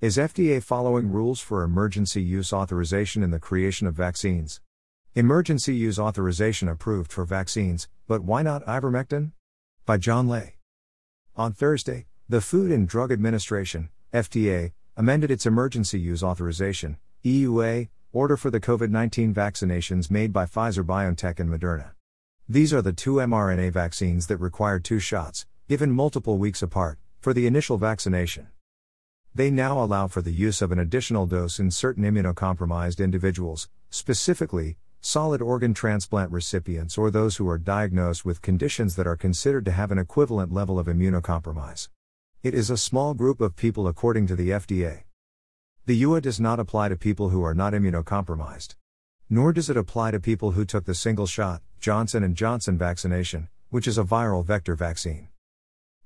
Is FDA following rules for emergency use authorization in the creation of vaccines? Emergency use authorization approved for vaccines, but why not ivermectin? By John Ley. On Thursday, the Food and Drug Administration, FDA, amended its emergency use authorization, EUA, order for the COVID 19 vaccinations made by Pfizer BioNTech and Moderna. These are the two mRNA vaccines that require two shots, given multiple weeks apart, for the initial vaccination. They now allow for the use of an additional dose in certain immunocompromised individuals, specifically, solid organ transplant recipients or those who are diagnosed with conditions that are considered to have an equivalent level of immunocompromise. It is a small group of people according to the FDA. The EUA does not apply to people who are not immunocompromised. Nor does it apply to people who took the single shot Johnson & Johnson vaccination, which is a viral vector vaccine.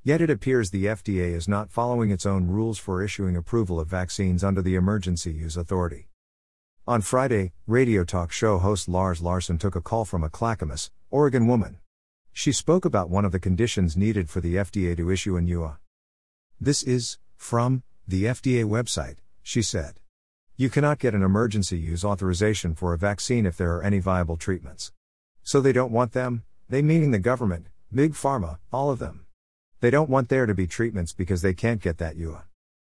Yet it appears the FDA is not following its own rules for issuing approval of vaccines under the Emergency Use Authority. On Friday, radio talk show host Lars Larson took a call from a Clackamas, Oregon woman. She spoke about one of the conditions needed for the FDA to issue an EUA. This is, from, the FDA website, she said. You cannot get an emergency use authorization for a vaccine if there are any viable treatments. So they don't want them, they meaning the government, big pharma, all of them. They don't want there to be treatments because they can't get that UA.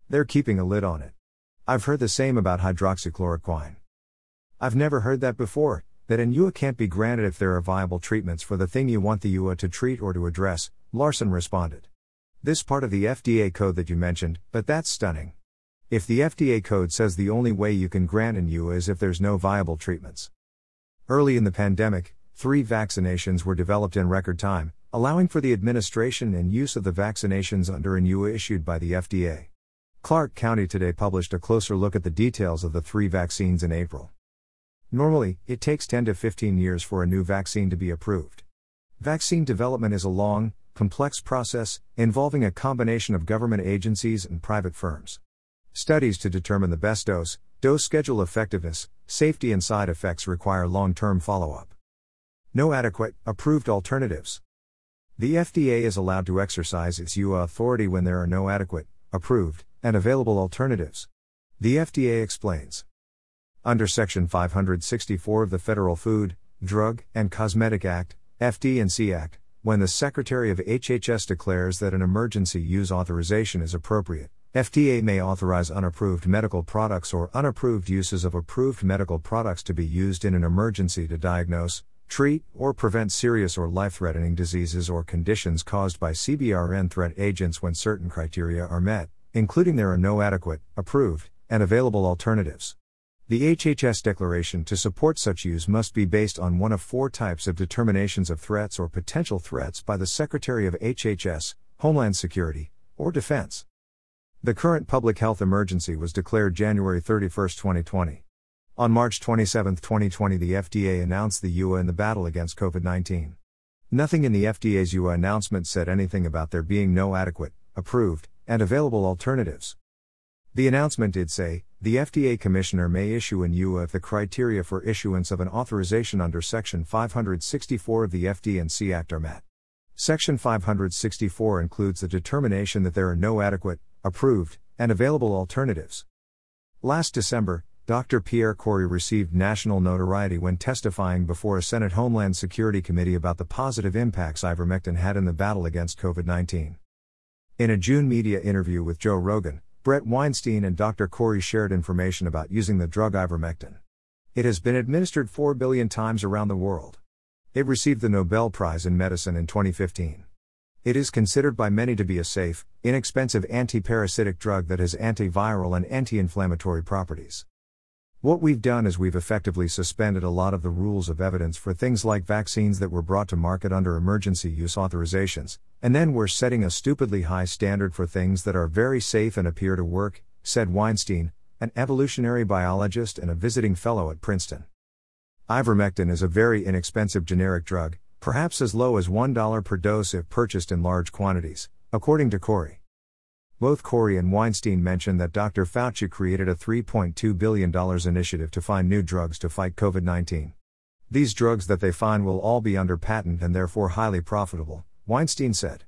They're keeping a lid on it. I've heard the same about hydroxychloroquine. I've never heard that before, that an UA can't be granted if there are viable treatments for the thing you want the UA to treat or to address, Larson responded. This part of the FDA code that you mentioned, but that's stunning. If the FDA code says the only way you can grant an UA is if there's no viable treatments. Early in the pandemic, three vaccinations were developed in record time, allowing for the administration and use of the vaccinations under an EUA issued by the FDA. Clark County Today published a closer look at the details of the three vaccines in April. Normally, it takes 10 to 15 years for a new vaccine to be approved. Vaccine development is a long, complex process, involving a combination of government agencies and private firms. Studies to determine the best dose, dose schedule effectiveness, safety, and side effects require long term follow up. No adequate, approved alternatives. The FDA is allowed to exercise its EUA authority when there are no adequate, approved, and available alternatives. The FDA explains. Under Section 564 of the Federal Food, Drug, and Cosmetic Act, FD&C Act, when the Secretary of HHS declares that an emergency use authorization is appropriate, FDA may authorize unapproved medical products or unapproved uses of approved medical products to be used in an emergency to diagnose, treat, or prevent serious or life threatening diseases or conditions caused by CBRN threat agents when certain criteria are met, including there are no adequate, approved, and available alternatives. The HHS declaration to support such use must be based on one of four types of determinations of threats or potential threats by the Secretary of HHS, Homeland Security, or Defense. The current public health emergency was declared January 31, 2020. On March 27, 2020, the FDA announced the EUA in the battle against COVID 19. Nothing in the FDA's EUA announcement said anything about there being no adequate, approved, and available alternatives. The announcement did say, the FDA Commissioner may issue an EUA if the criteria for issuance of an authorization under Section 564 of the FD&C Act are met. Section 564 includes the determination that there are no adequate, approved, and available alternatives. Last December, Dr. Pierre Kory received national notoriety when testifying before a Senate Homeland Security Committee about the positive impacts ivermectin had in the battle against COVID 19. In a June media interview with Joe Rogan, Bret Weinstein and Dr. Kory shared information about using the drug ivermectin. It has been administered 4 billion times around the world. It received the Nobel Prize in Medicine in 2015. It is considered by many to be a safe, inexpensive antiparasitic drug that has antiviral and anti inflammatory properties. What we've done is we've effectively suspended a lot of the rules of evidence for things like vaccines that were brought to market under emergency use authorizations, and then we're setting a stupidly high standard for things that are very safe and appear to work, said Weinstein, an evolutionary biologist and a visiting fellow at Princeton. Ivermectin is a very inexpensive generic drug, perhaps as low as $1 per dose if purchased in large quantities, according to Kory. Both Kory and Weinstein mentioned that Dr. Fauci created a $3.2 billion initiative to find new drugs to fight COVID 19. These drugs that they find will all be under patent and therefore highly profitable, Weinstein said.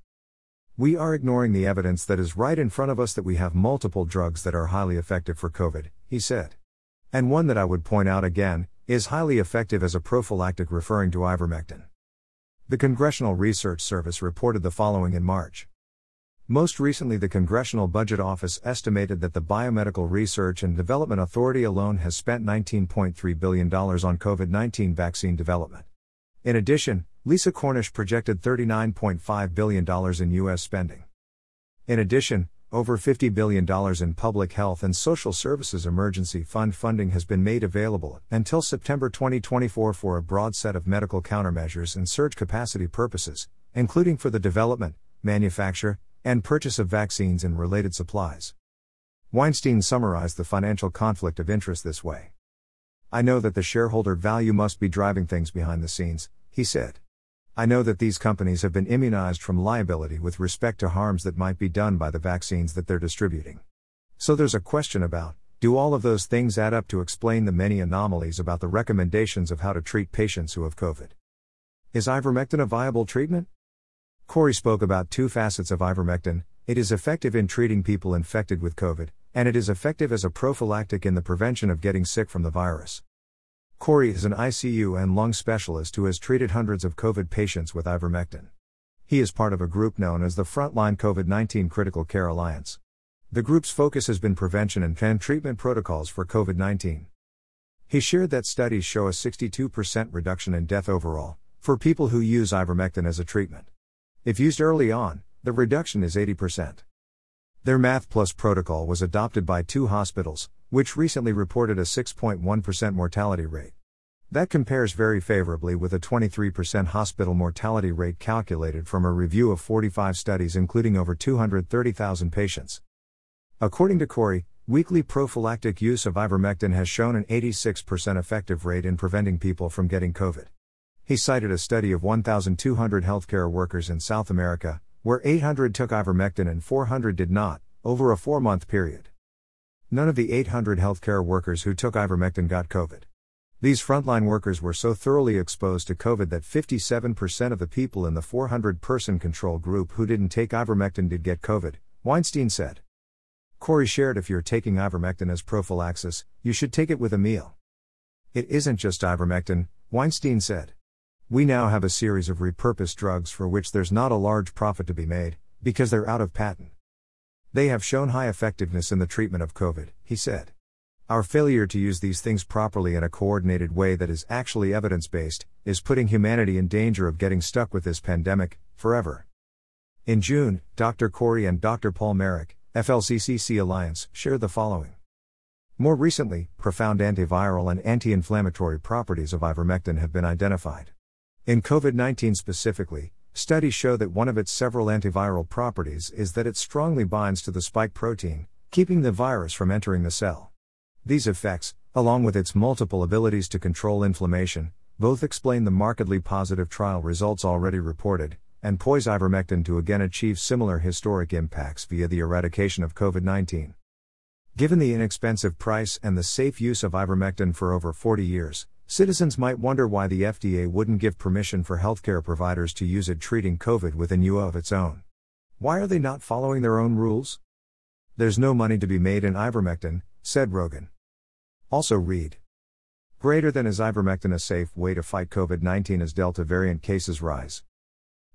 We are ignoring the evidence that is right in front of us that we have multiple drugs that are highly effective for COVID, he said. And one that I would point out again is highly effective as a prophylactic, referring to ivermectin. The Congressional Research Service reported the following in March. Most recently, the Congressional Budget Office estimated that the Biomedical Research and Development Authority alone has spent $19.3 billion on COVID 19 vaccine development. In addition, Lisa Cornish projected $39.5 billion in U.S. spending. In addition, over $50 billion in public health and social services emergency fund funding has been made available until September 2024 for a broad set of medical countermeasures and surge capacity purposes, including for the development, manufacture, and purchase of vaccines and related supplies. Weinstein summarized the financial conflict of interest this way I know that the shareholder value must be driving things behind the scenes, he said. I know that these companies have been immunized from liability with respect to harms that might be done by the vaccines that they're distributing. So there's a question about do all of those things add up to explain the many anomalies about the recommendations of how to treat patients who have COVID? Is ivermectin a viable treatment? Kory spoke about two facets of ivermectin it is effective in treating people infected with COVID, and it is effective as a prophylactic in the prevention of getting sick from the virus. Kory is an ICU and lung specialist who has treated hundreds of COVID patients with ivermectin. He is part of a group known as the Frontline COVID 19 Critical Care Alliance. The group's focus has been prevention and plan treatment protocols for COVID 19. He shared that studies show a 62% reduction in death overall for people who use ivermectin as a treatment. If used early on, the reduction is 80%. Their Math Plus protocol was adopted by two hospitals, which recently reported a 6.1% mortality rate. That compares very favorably with a 23% hospital mortality rate calculated from a review of 45 studies including over 230,000 patients. According to Kory, weekly prophylactic use of ivermectin has shown an 86% effective rate in preventing people from getting COVID. He cited a study of 1,200 healthcare workers in South America, where 800 took ivermectin and 400 did not, over a four month period. None of the 800 healthcare workers who took ivermectin got COVID. These frontline workers were so thoroughly exposed to COVID that 57% of the people in the 400 person control group who didn't take ivermectin did get COVID, Weinstein said. Kory shared if you're taking ivermectin as prophylaxis, you should take it with a meal. It isn't just ivermectin, Weinstein said. We now have a series of repurposed drugs for which there's not a large profit to be made, because they're out of patent. They have shown high effectiveness in the treatment of COVID, he said. Our failure to use these things properly in a coordinated way that is actually evidence based is putting humanity in danger of getting stuck with this pandemic forever. In June, Dr. Kory and Dr. Paul Marik, FLCCC Alliance, shared the following. More recently, profound antiviral and anti inflammatory properties of ivermectin have been identified. In COVID 19 specifically, Studies show that one of its several antiviral properties is that it strongly binds to the spike protein, keeping the virus from entering the cell. These effects, along with its multiple abilities to control inflammation, both explain the markedly positive trial results already reported, and poise ivermectin to again achieve similar historic impacts via the eradication of COVID 19. Given the inexpensive price and the safe use of ivermectin for over 40 years, Citizens might wonder why the FDA wouldn't give permission for healthcare providers to use it treating COVID with an UA of its own. Why are they not following their own rules? There's no money to be made in ivermectin, said Rogan. Also read. Greater than is ivermectin a safe way to fight COVID 19 as Delta variant cases rise?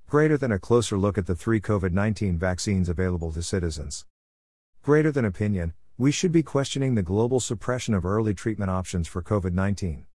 Greater than a closer look at the three COVID 19 vaccines available to citizens. Greater than opinion, we should be questioning the global suppression of early treatment options for COVID 19.